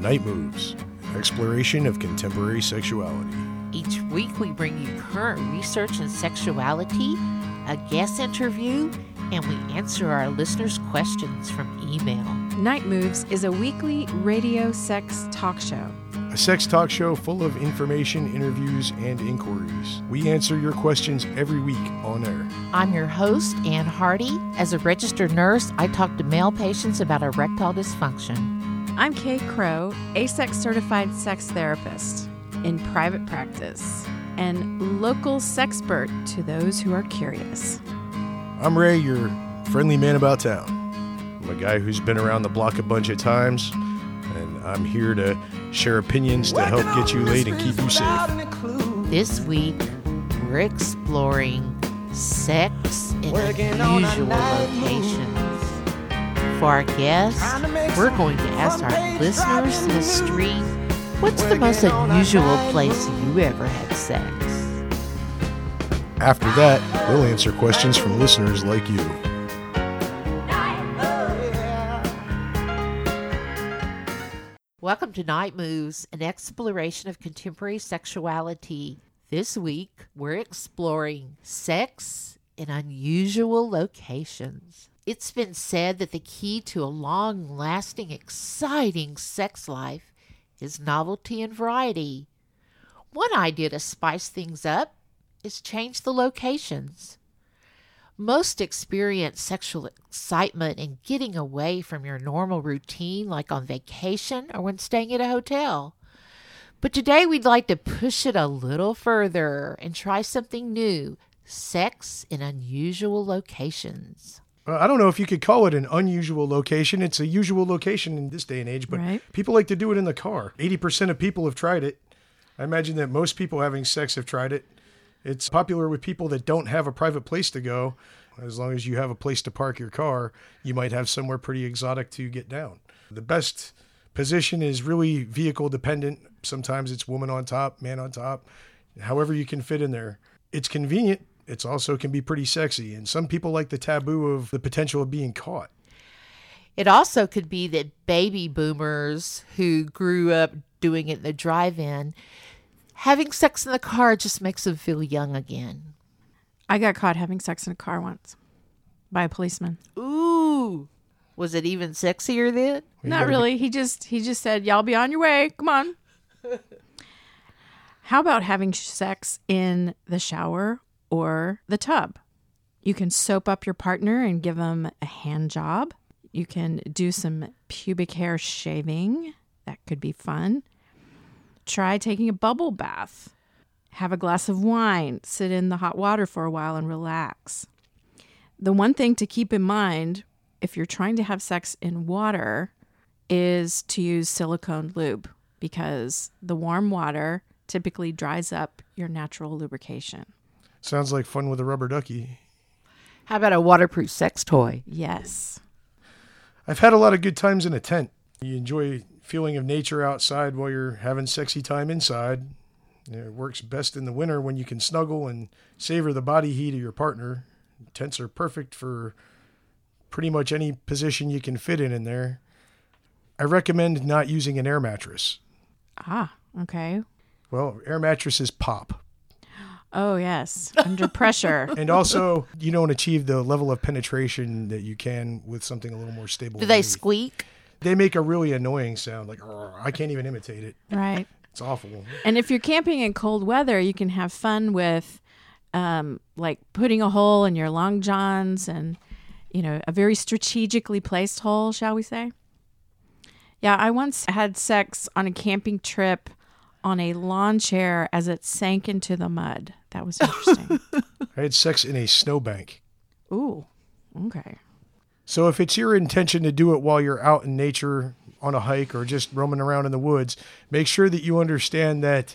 Night Moves, exploration of contemporary sexuality. Each week, we bring you current research in sexuality, a guest interview, and we answer our listeners' questions from email. Night Moves is a weekly radio sex talk show. A sex talk show full of information, interviews, and inquiries. We answer your questions every week on air. I'm your host, Ann Hardy. As a registered nurse, I talk to male patients about erectile dysfunction. I'm Kay Crow, AASECT certified sex therapist in private practice and local sexpert to those who are curious. I'm Ray, your friendly man about town. I'm a guy who's been around the block a bunch of times, and I'm here to share opinions to help get you laid and keep you safe. This week, we're exploring sex in unusual locations. For our guests, we're going to ask our listeners in the street what's the most unusual place you ever had sex? After that, we'll answer questions from listeners like you. Welcome to Night Moves, an exploration of contemporary sexuality. This week, we're exploring sex in unusual locations. It's been said that the key to a long lasting, exciting sex life is novelty and variety. One idea to spice things up is change the locations. Most experience sexual excitement in getting away from your normal routine, like on vacation or when staying at a hotel. But today we'd like to push it a little further and try something new sex in unusual locations. Uh, I don't know if you could call it an unusual location. It's a usual location in this day and age, but Right. people like to do it in the car. 80% of people have tried it. I imagine that most people having sex have tried it. It's popular with people that don't have a private place to go. As long as you have a place to park your car, you might have somewhere pretty exotic to get down. The best position is really vehicle dependent. Sometimes it's woman on top, man on top, however you can fit in there. It's convenient. It's also can be pretty sexy. And some people like the taboo of the potential of being caught. It also could be that baby boomers who grew up doing it in the drive in, having sex in the car just makes them feel young again. I got caught having sex in a car once by a policeman. Ooh. Was it even sexier then? Not really. He just he just said, "Y'all be on your way. Come on." How about having sex in the shower or the tub? You can soap up your partner and give them a hand job. You can do some pubic hair shaving. That could be fun. Try taking a bubble bath. Have a glass of wine. Sit in the hot water for a while and relax. The one thing to keep in mind if you're trying to have sex in water is to use silicone lube because the warm water typically dries up your natural lubrication. Sounds like fun with a rubber ducky. How about a waterproof sex toy? Yes. I've had a lot of good times in a tent. You enjoy feeling of nature outside while you're having sexy time inside. It works best in the winter when you can snuggle and savor the body heat of your partner. Tents are perfect for pretty much any position you can fit in in there. I recommend not using an air mattress. Ah, okay. Well, air mattresses pop. Oh, yes. Under pressure. And also, you don't achieve the level of penetration that you can with something a little more stable. Do they underneath. squeak? They make a really annoying sound, like I can't even imitate it. right. It's awful. And if you're camping in cold weather, you can have fun with um, like putting a hole in your long johns and, you know, a very strategically placed hole, shall we say? Yeah, I once had sex on a camping trip on a lawn chair as it sank into the mud. That was interesting. I had sex in a snowbank. Ooh, okay. So if it's your intention to do it while you're out in nature on a hike or just roaming around in the woods, make sure that you understand that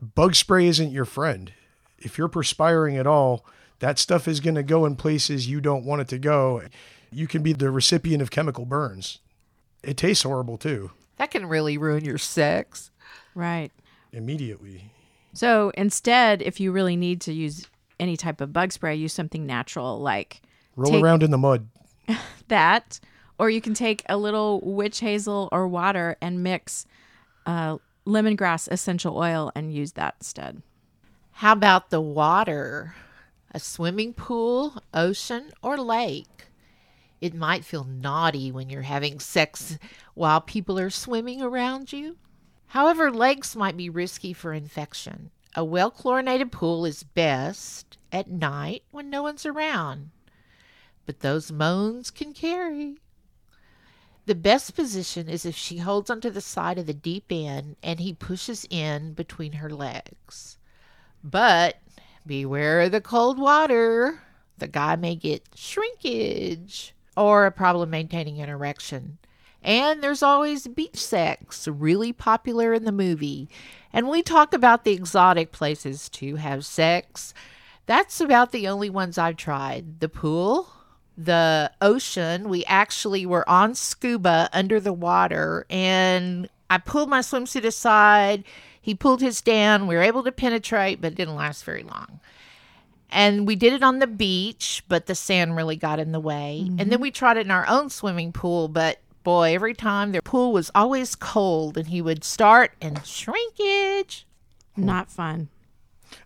bug spray isn't your friend. If you're perspiring at all, that stuff is going to go in places you don't want it to go. You can be the recipient of chemical burns. It tastes horrible too, That can really ruin your sex. Right. immediately. So instead, if you really need to use any type of bug spray, use something natural like Roll Take- around in the mud. that Or you can take a little witch hazel or water and mix uh, lemongrass essential oil and use that instead. How about the water? A swimming pool, ocean, or lake? It might feel naughty when you're having sex while people are swimming around you. However, lakes might be risky for infection. A well chlorinated pool is best at night when no one's around. But those moans can carry. The best position is if she holds onto the side of the deep end and he pushes in between her legs. But beware of the cold water. The guy may get shrinkage or a problem maintaining an erection. And there's always beach sex, really popular in the movie. And we talk about the exotic places to have sex. That's about the only ones I've tried. The pool, the ocean. We actually were on scuba under the water, and I pulled my swimsuit aside. He pulled his down. We were able to penetrate, but it didn't last very long. And we did it on the beach, but the sand really got in the way. Mm-hmm. And then we tried it in our own swimming pool, but boy, every time their pool was always cold and he would start and shrinkage. Not fun.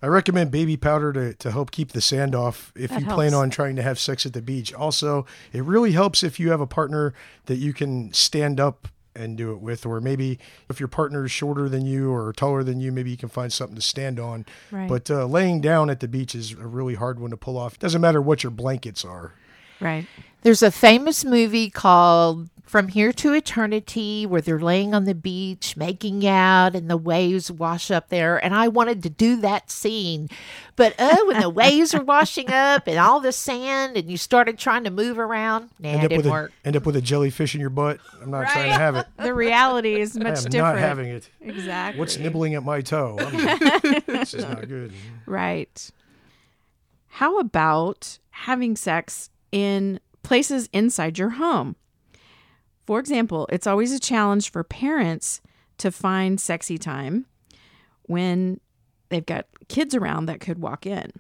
I recommend baby powder to, to help keep the sand off if that you helps. plan on trying to have sex at the beach. Also, it really helps if you have a partner that you can stand up and do it with, or maybe if your partner is shorter than you or taller than you, maybe you can find something to stand on. Right. But uh, laying down at the beach is a really hard one to pull off. It doesn't matter what your blankets are. Right. There's a famous movie called from here to eternity where they're laying on the beach making out and the waves wash up there. And i wanted to do that scene. But oh when the waves are washing up and all the sand and you started trying to move around. Nah, end it didn't work a, end up with a jellyfish in your butt? I'm not right? trying to have it. The reality is much I am different. not having it. Exactly. What's nibbling at my toe? This is not good. Right. How about having sex in places inside your home for example, it's always a challenge for parents to find sexy time when they've got kids around that could walk in.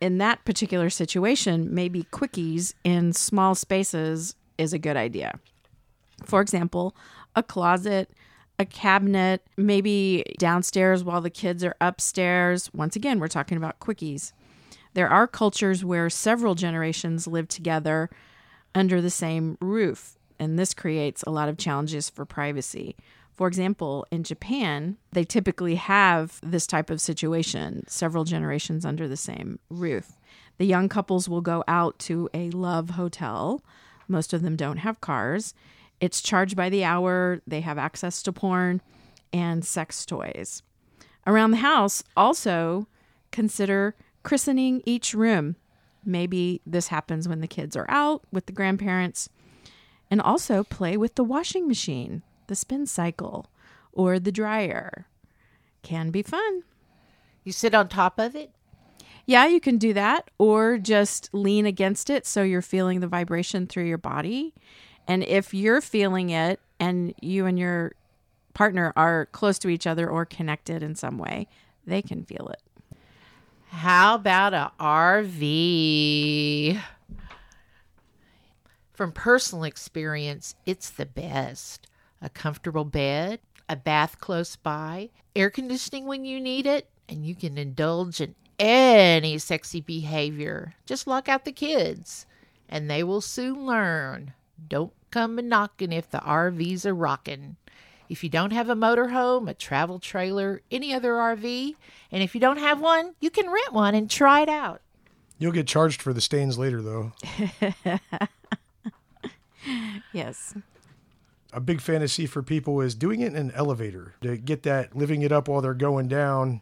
In that particular situation, maybe quickies in small spaces is a good idea. For example, a closet, a cabinet, maybe downstairs while the kids are upstairs. Once again, we're talking about quickies. There are cultures where several generations live together under the same roof and this creates a lot of challenges for privacy. For example, in Japan, they typically have this type of situation several generations under the same roof. The young couples will go out to a love hotel. Most of them don't have cars. It's charged by the hour, they have access to porn and sex toys. Around the house, also consider christening each room. Maybe this happens when the kids are out with the grandparents and also play with the washing machine, the spin cycle, or the dryer. Can be fun. You sit on top of it? Yeah, you can do that, or just lean against it so you're feeling the vibration through your body. And if you're feeling it and you and your partner are close to each other or connected in some way, they can feel it. How about a RV? From personal experience, it's the best. A comfortable bed, a bath close by, air conditioning when you need it, and you can indulge in any sexy behavior. Just lock out the kids, and they will soon learn. Don't come a knocking if the RVs are rocking. If you don't have a motorhome, a travel trailer, any other RV, and if you don't have one, you can rent one and try it out. You'll get charged for the stains later, though. yes. A big fantasy for people is doing it in an elevator to get that living it up while they're going down.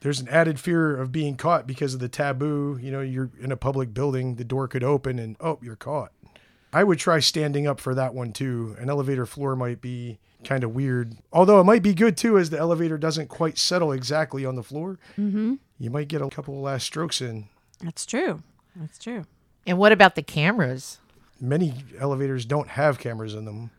There's an added fear of being caught because of the taboo. You know, you're in a public building, the door could open and oh, you're caught. I would try standing up for that one too. An elevator floor might be kind of weird. Although it might be good too, as the elevator doesn't quite settle exactly on the floor. Mm-hmm. You might get a couple of last strokes in. That's true. That's true. And what about the cameras? many elevators don't have cameras in them.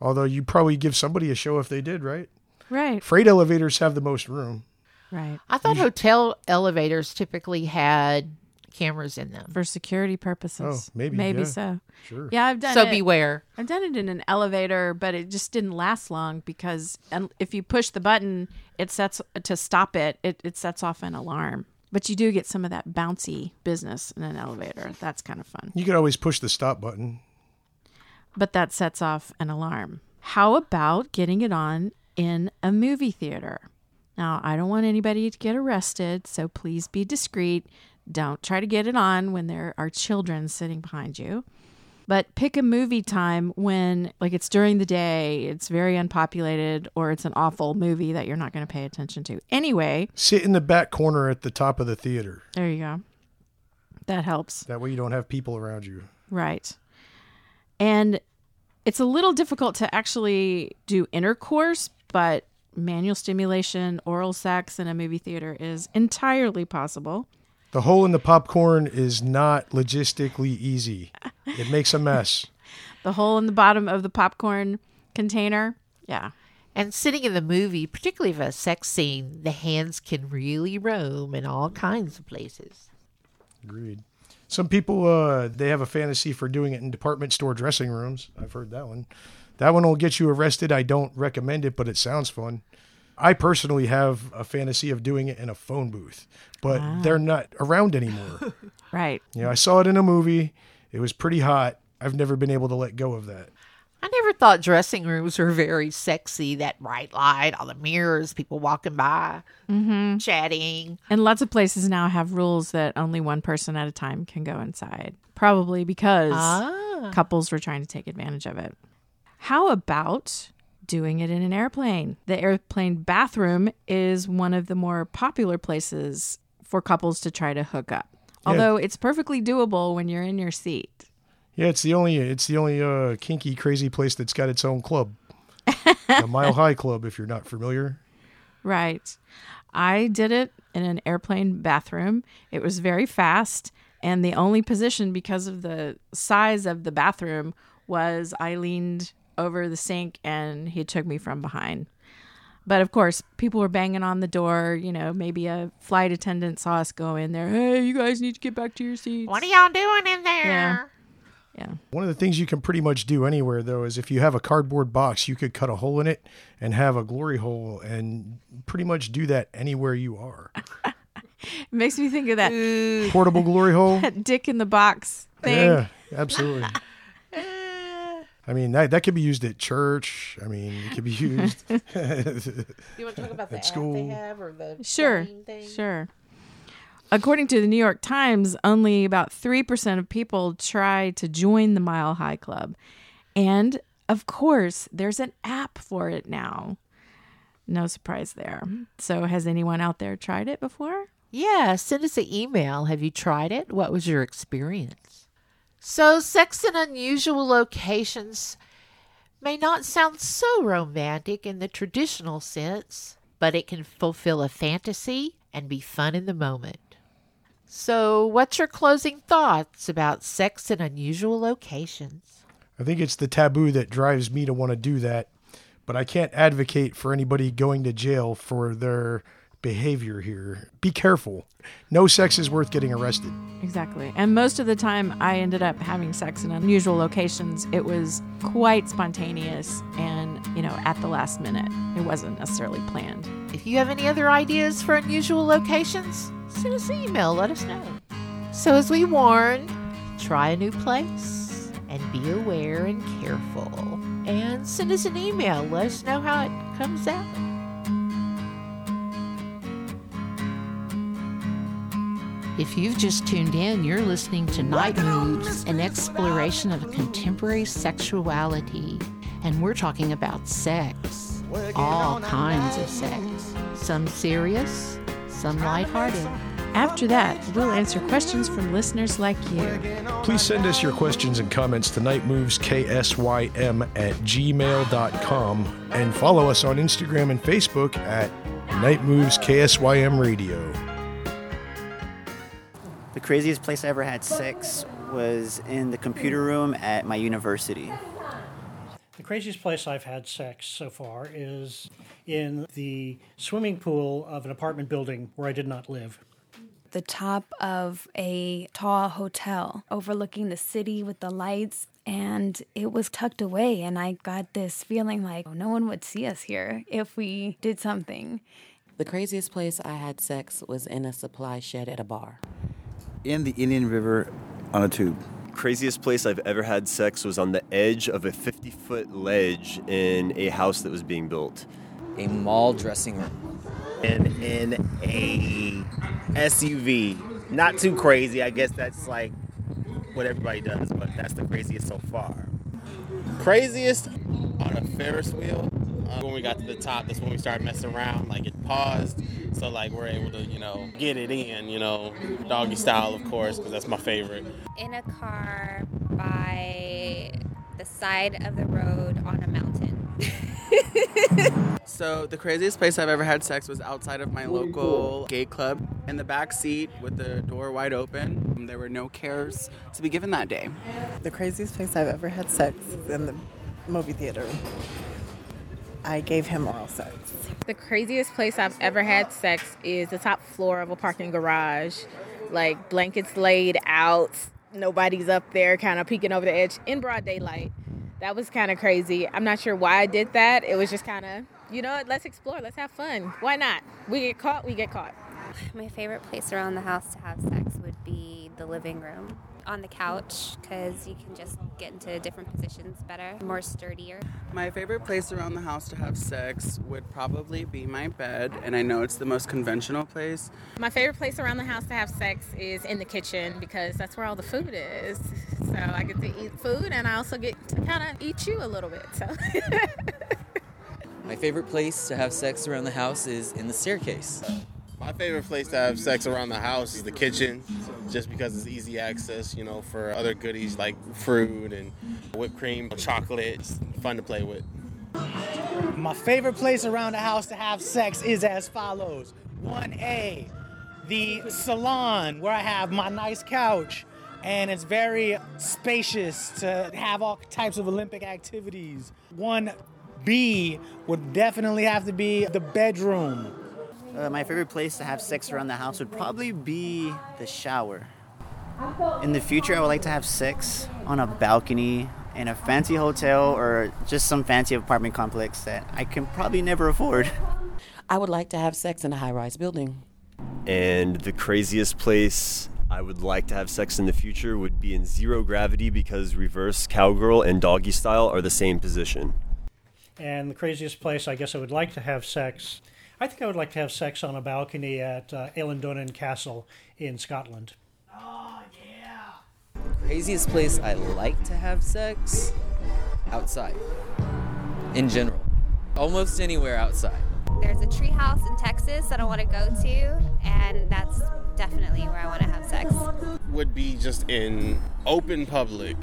Although you probably give somebody a show if they did, right? Right. Freight elevators have the most room. Right. I thought hotel elevators typically had cameras in them. for security purposes. Oh, maybe, maybe yeah. so. Sure. Yeah, I've done So it. beware. I've done it in an elevator, but it just didn't last long because un- if you push the button, it sets to stop it. It it sets off an alarm. But you do get some of that bouncy business in an elevator. That's kind of fun. You could always push the stop button. But that sets off an alarm. How about getting it on in a movie theater? Now, I don't want anybody to get arrested, so please be discreet. Don't try to get it on when there are children sitting behind you. But pick a movie time when, like, it's during the day, it's very unpopulated, or it's an awful movie that you're not going to pay attention to. Anyway, Sit in the back corner at the top of the theater. there you go. That helps. That way you don't have people around you. Right. And it's a little difficult to actually do intercourse, but manual stimulation, oral sex in a movie theater is entirely possible. The hole in the popcorn is not logistically easy. It makes a mess. The hole in the bottom of the popcorn container, yeah. And sitting in the movie, particularly if a sex scene, the hands can really roam in all kinds of places. Agreed. Some people uh, they have a fantasy for doing it in department store dressing rooms. I've heard that one. That one will get you arrested. I don't recommend it, but it sounds fun. I personally have a fantasy of doing it in a phone booth, but they're not around anymore. Right. you know, I saw it in a movie. It was pretty hot. I've never been able to let go of that. I never thought dressing rooms were very sexy. That bright light, all the mirrors, people walking by, mm-hmm. chatting. And lots of places now have rules that only one person at a time can go inside, probably because Ah. couples were trying to take advantage of it. How about doing it in an airplane? The airplane bathroom is one of the more popular places for couples to try to hook up. Although it's perfectly doable when you're in your seat. Yeah, it's the only it's the only uh, kinky crazy place that's got its own club. the Mile High Club, if you're not familiar. Right. I did it in an airplane bathroom. It was very fast, and the only position because of the size of the bathroom was I leaned over the sink and he took me from behind. But of course, people were banging on the door. You know, maybe a flight attendant saw us go in there. Hey, you guys need to get back to your seats. What are y'all doing in there? Yeah. Yeah. One of the things you can pretty much do anywhere, though, is if you have a cardboard box, you could cut a hole in it and have a glory hole and pretty much do that anywhere you are. It makes me think of that, Portable glory hole? that dick in the box thing. Yeah, absolutely. I mean, that, that could be used at church. I mean, it could be used. You want to talk about the app school. they have or the Sure, thing? sure. According to the New York Times, only about 3% of people try to join the Mile High Club. And of course, there's an app for it now. No surprise there. So, has anyone out there tried it before? Yeah, send us an email. Have you tried it? What was your experience? So, sex in unusual locations may not sound so romantic in the traditional sense, but it can fulfill a fantasy and be fun in the moment. So, what's your closing thoughts about sex in unusual locations? I think it's the taboo that drives me to want to do that, but I can't advocate for anybody going to jail for their behavior here. Be careful. No sex is worth getting arrested. Exactly. And most of the time, I ended up having sex in unusual locations. It was quite spontaneous and, you know, at the last minute. It wasn't necessarily planned. If you have any other ideas for unusual locations, send us an email, let us know. So, as we warned, try a new place and be aware and careful. And send us an email, let us know how it comes out. If you've just tuned in, you're listening to Night Moves, an exploration of contemporary sexuality. And we're talking about sex. All kinds of sex. Some serious, some lighthearted. After that, we'll answer questions from listeners like you. Please send us your questions and comments to nightmovesksym at gmail.com and follow us on Instagram and Facebook at nightmovesksym radio. The craziest place I ever had sex was in the computer room at my university. The craziest place I've had sex so far is in the swimming pool of an apartment building where I did not live. the top of a tall hotel overlooking the city with the lights. And it was tucked away. And I got this feeling like no one would see us here if we did something. The craziest place I had sex was in a supply shed at a bar. In the Indian River on a tube. Craziest place I've ever had sex was on the edge of a 50 foot ledge in a house that was being built. A mall dressing room. And in a SUV. Not too crazy. I guess that's like what everybody does, but that's the craziest so far. Craziest on a Ferris wheel. Uh, when we got to the top, that's when we started messing around. Like it paused, so like we're able to, you know, get it in. You know, doggy style, of course, because that's my favorite. In a car by the side of the road on a mountain. so the craziest place I've ever had sex was outside of my local gay club in the back seat with the door wide open. There were no cares to be given that day. The craziest place I've ever had sex is in the movie theater. I gave him oral sex. The craziest place I've ever had sex is the top floor of a parking garage. Like blankets laid out, nobody's up there kind of peeking over the edge in broad daylight that was kind of crazy. I'm not sure why I did that. It was just kind of, you know, what, let's explore, let's have fun. Why not? We get caught, we get caught. My favorite place around the house to have sex would be the living room on the couch because you can just get into different positions better, more sturdier. My favorite place around the house to have sex would probably be my bed, and I know it's the most conventional place. My favorite place around the house to have sex is in the kitchen because that's where all the food is. So I get to eat food, and I also get to kind of eat you a little bit. So. My favorite place to have sex around the house is in the staircase. My favorite place to have sex around the house is the kitchen, just because it's easy access, you know, for other goodies like fruit and whipped cream, chocolate. It's fun to play with. My favorite place around the house to have sex is as follows 1A, the salon where I have my nice couch and it's very spacious to have all types of Olympic activities. 1B would definitely have to be the bedroom uh, my favorite place to have sex around the house would probably be the shower. In the future, I would like to have sex on a balcony in a fancy hotel or just some fancy apartment complex that I can probably never afford. I would like to have sex in a high rise building. And the craziest place I would like to have sex in the future would be in zero gravity because reverse cowgirl and doggy style are the same position. And the craziest place I guess I would like to have sex I think I would like to have sex on a balcony at uh, Eilean Castle in Scotland. Oh, yeah. Craziest place I like to have sex? Outside. In general. Almost anywhere outside. There's a treehouse in Texas that I want to go to, and that's definitely where I want to have sex. Would be just in open public,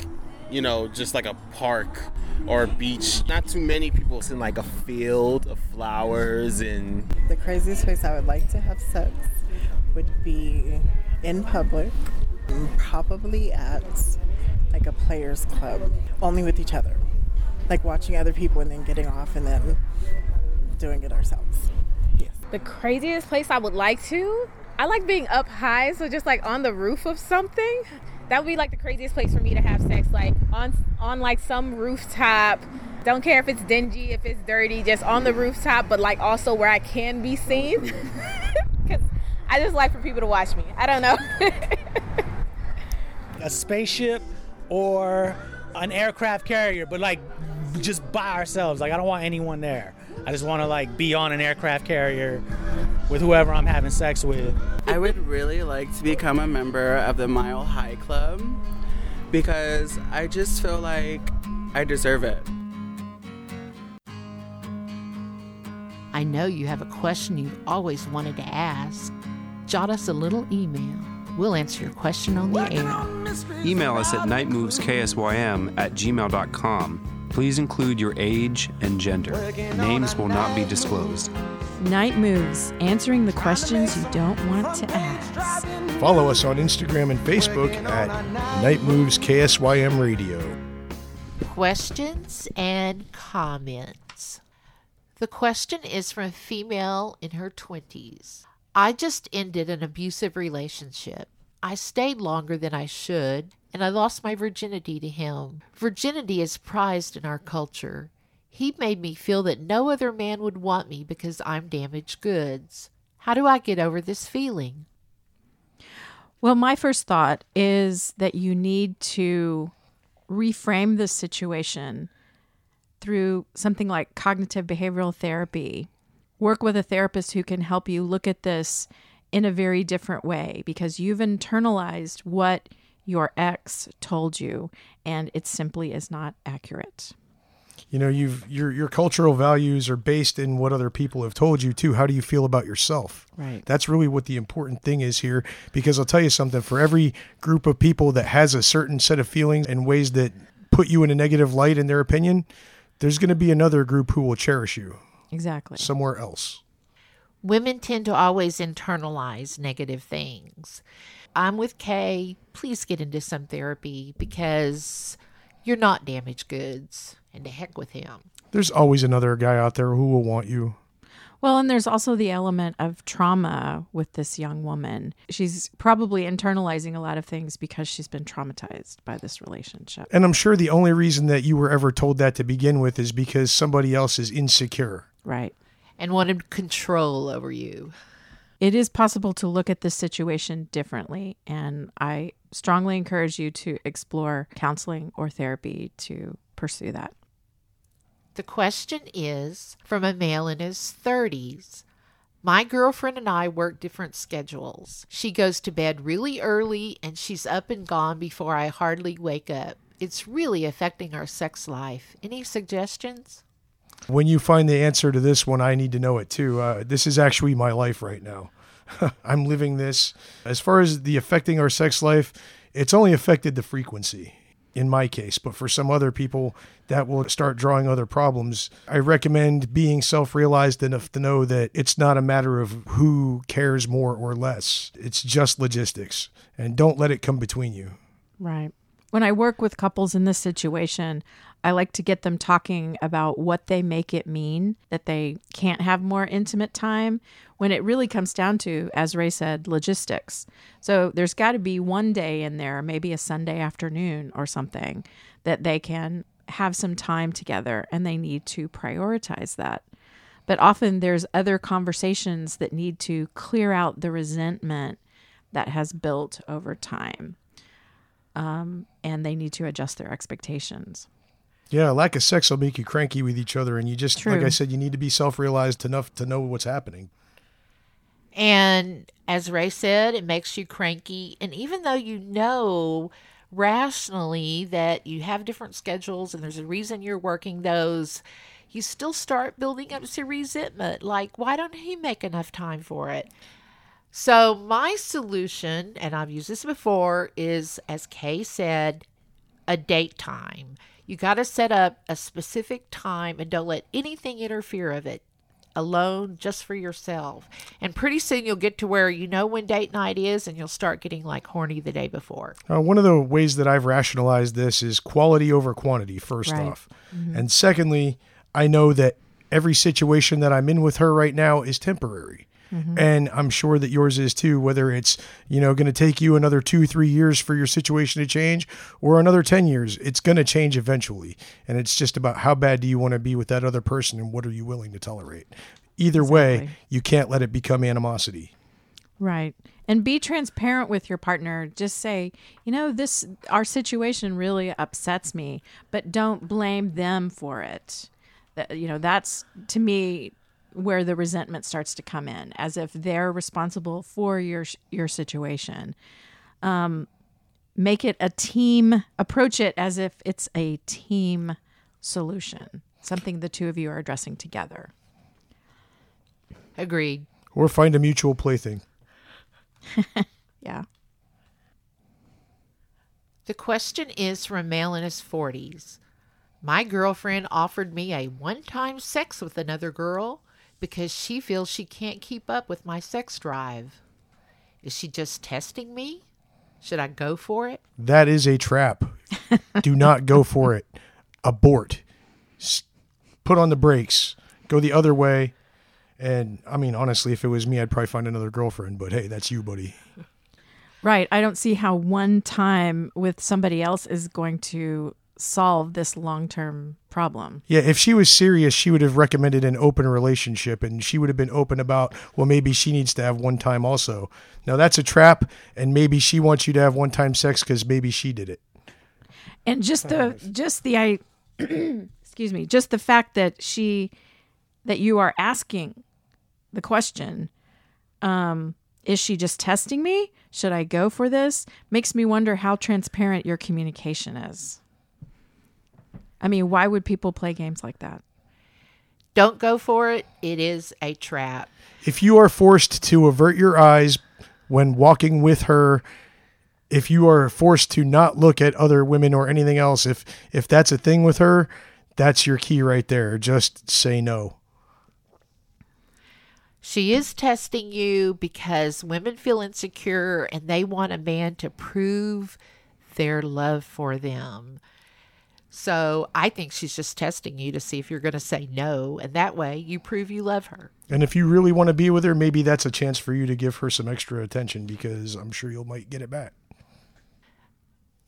you know, just like a park or a beach. Not too many people. It's in like a field of flowers and. The craziest place I would like to have sex would be in public, probably at like a players club, only with each other. Like watching other people and then getting off and then doing it ourselves. Yes. The craziest place I would like to, I like being up high, so just like on the roof of something that would be like the craziest place for me to have sex like on on like some rooftop. Don't care if it's dingy if it's dirty just on the rooftop but like also where i can be seen. Because i just like for people to watch me. I don't know. A spaceship or an aircraft carrier but like just by ourselves. Like i don't want anyone there I just want to like be on an aircraft carrier with whoever I'm having sex with. I would really like to become a member of the Mile High Club because I just feel like I deserve it. I know you have a question you've always wanted to ask. Jot us a little email. We'll answer your question on the air. Email us at nightmovesksym at gmail.com Please include your age and gender. Names will not be disclosed. Night Moves, answering the questions you don't want to ask. Follow us on Instagram and Facebook at Night Moves KSYM Radio. Questions and comments. The question is from a female in her 20s. I just ended an abusive relationship. I stayed longer than I should, and I lost my virginity to him. Virginity is prized in our culture. He made me feel that no other man would want me because I'm damaged goods. How do I get over this feeling? Well, my first thought is that you need to reframe this situation through something like cognitive behavioral therapy. Work with a therapist who can help you look at this in a very different way because you've internalized what your ex told you and it simply is not accurate. You know, you've your your cultural values are based in what other people have told you too. How do you feel about yourself? Right. That's really what the important thing is here because I'll tell you something, for every group of people that has a certain set of feelings and ways that put you in a negative light in their opinion, there's going to be another group who will cherish you Exactly. somewhere else. Women tend to always internalize negative things. I'm with Kay. Please get into some therapy because you're not damaged goods. And to heck with him. There's always another guy out there who will want you. Well, and there's also the element of trauma with this young woman. She's probably internalizing a lot of things because she's been traumatized by this relationship. And I'm sure the only reason that you were ever told that to begin with is because somebody else is insecure. Right. And wanted control over you. It is possible to look at this situation differently, and I strongly encourage you to explore counseling or therapy to pursue that. The question is from a male in his 30s. My girlfriend and I work different schedules. She goes to bed really early and she's up and gone before I hardly wake up. It's really affecting our sex life. Any suggestions? When you find the answer to this one, I need to know it too. Uh, this is actually my life right now. I'm living this. As far as the affecting our sex life, it's only affected the frequency in my case, but for some other people that will start drawing other problems. I recommend being self realized enough to know that it's not a matter of who cares more or less, it's just logistics. And don't let it come between you. Right. When I work with couples in this situation, I like to get them talking about what they make it mean that they can't have more intimate time when it really comes down to, as Ray said, logistics. So there's got to be one day in there, maybe a Sunday afternoon or something, that they can have some time together and they need to prioritize that. But often there's other conversations that need to clear out the resentment that has built over time. Um, and they need to adjust their expectations. Yeah, lack of sex will make you cranky with each other, and you just, True. like I said, you need to be self-realized enough to know what's happening. And as Ray said, it makes you cranky. And even though you know rationally that you have different schedules and there's a reason you're working those, you still start building up some resentment. Like, why don't he make enough time for it? So, my solution, and I've used this before, is as Kay said, a date time. You got to set up a specific time and don't let anything interfere of it alone just for yourself. And pretty soon you'll get to where you know when date night is and you'll start getting like horny the day before. Uh, one of the ways that I've rationalized this is quality over quantity, first Right. off. Mhm. And secondly, I know that every situation that I'm in with her right now is temporary. Mhm. And I'm sure that yours is too, whether it's, you know, going to take you another two, three years for your situation to change or another 10 years. It's going to change eventually. And it's just about how bad do you want to be with that other person and what are you willing to tolerate? Either way, you can't let it become animosity. Right. And be transparent with your partner. Just say, you know, this, our situation really upsets me, but don't blame them for it. That, you know, that's to me where the resentment starts to come in, as if they're responsible for your, your situation. Um, make it a team, approach it as if it's a team solution, something the two of you are addressing together. Agreed. Or find a mutual plaything. Yeah. The question is from a male in his 40s. My girlfriend offered me a one time sex with another girl because she feels she can't keep up with my sex drive. Is she just testing me? Should I go for it? That is a trap. Do not go for it. Abort. Put on the brakes. Go the other way And I mean, honestly, if it was me, I'd probably find another girlfriend. But hey, that's you, buddy. Right. I don't see how one time with somebody else is going to solve this long term problem. Yeah, if she was serious, she would have recommended an open relationship and she would have been open about, well, maybe she needs to have one time also. Now, that's a trap, and maybe she wants you to have one time sex because maybe she did it. And just the just the I excuse me, just the fact that she that you are asking the question um is she just testing me? Should I go for this? Makes me wonder how transparent your communication is. I mean, why would people play games like that? Don't go for it. It is a trap. If you are forced to avert your eyes when walking with her, if you are forced to not look at other women or anything else, if if that's a thing with her, that's your key right there. Just say no. She is testing you because women feel insecure and they want a man to prove their love for them. So I think she's just testing you to see if you're going to say no. And that way you prove you love her. And if you really want to be with her, maybe that's a chance for you to give her some extra attention because I'm sure you'll might get it back.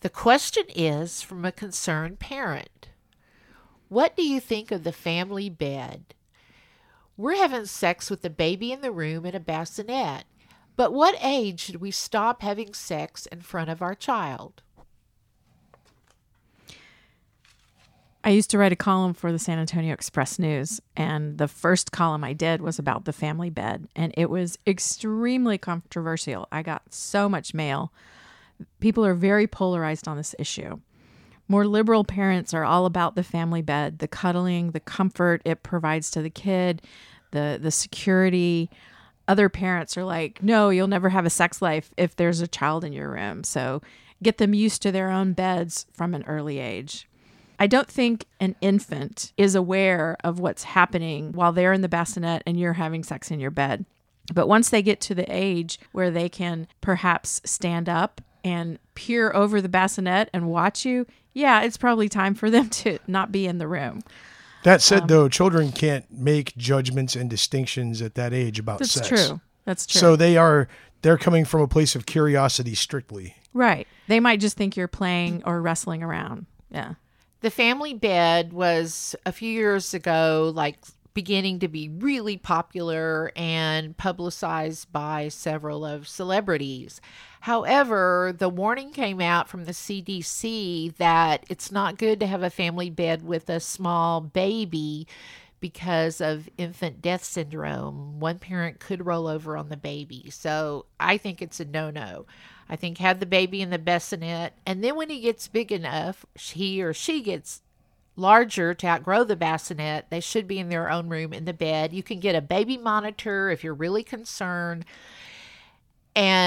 The question is from a concerned parent What do you think of the family bed? We're having sex with the baby in the room in a bassinet. But what age should we stop having sex in front of our child? I used to write a column for the San Antonio Express News, and the first column I did was about the family bed, and it was extremely controversial. I got so much mail. People are very polarized on this issue. More liberal parents are all about the family bed, the cuddling, the comfort it provides to the kid, the the security. Other parents are like, "No, you'll never have a sex life if there's a child in your room." So, get them used to their own beds from an early age. I don't think an infant is aware of what's happening while they're in the bassinet and you're having sex in your bed. But once they get to the age where they can perhaps stand up and peer over the bassinet and watch you, yeah, it's probably time for them to not be in the room. That said, um, though, children can't make judgments and distinctions at that age about That's sex. That's true. That's true. So they are they're coming from a place of curiosity strictly. Right. They might just think you're playing or wrestling around. Yeah. The family bed was a few years ago, like beginning to be really popular and publicized by several of celebrities. However, the warning came out from the CDC that it's not good to have a family bed with a small baby because of infant death syndrome. One parent could roll over on the baby. So I think it's a no no. I think have the baby in the bassinet, and then when he gets big enough, he or she gets larger to outgrow the bassinet, they should be in their own room in the bed. You can get a baby monitor if you're really concerned.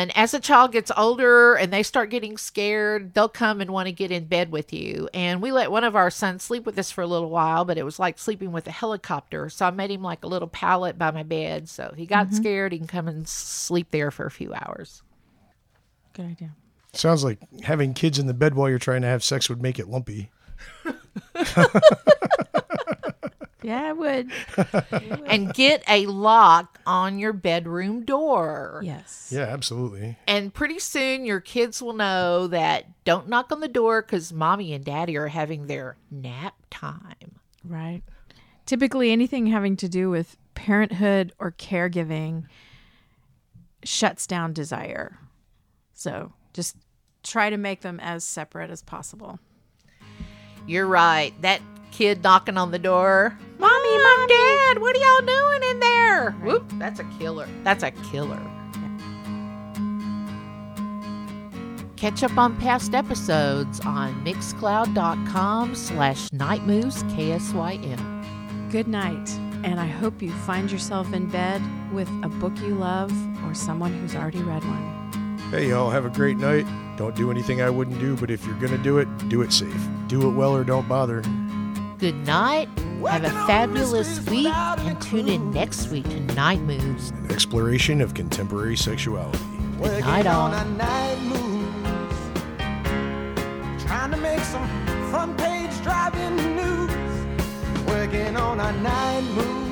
And as a child gets older and they start getting scared, they'll come and want to get in bed with you. And we let one of our sons sleep with us for a little while, but it was like sleeping with a helicopter. So I made him like a little pallet by my bed. So he got Mhm. scared, he can come and sleep there for a few hours. Good idea. Sounds like having kids in the bed while you're trying to have sex would make it lumpy. Yeah, I would. and get a lock on your bedroom door. Yes. Yeah, absolutely. And pretty soon your kids will know that don't knock on the door because mommy and daddy are having their nap time. Right. Typically, anything having to do with parenthood or caregiving shuts down desire. So just try to make them as separate as possible. You're right. That kid knocking on the door. Mommy, mom, dad, what are y'all doing in there? Whoop, that's a killer. That's a killer. Catch up on past episodes on mixcloud.com slash nightmoves KSYM. Good night, and I hope you find yourself in bed with a book you love or someone who's already read one. Hey, y'all, have a great night. Don't do anything I wouldn't do, but if you're going to do it, do it safe. Do it well or don't bother. Good night. Have a fabulous week and tune in next week to Night Moves. An exploration of contemporary sexuality. Good night, all. Trying to make some front page driving news. Working on a night move.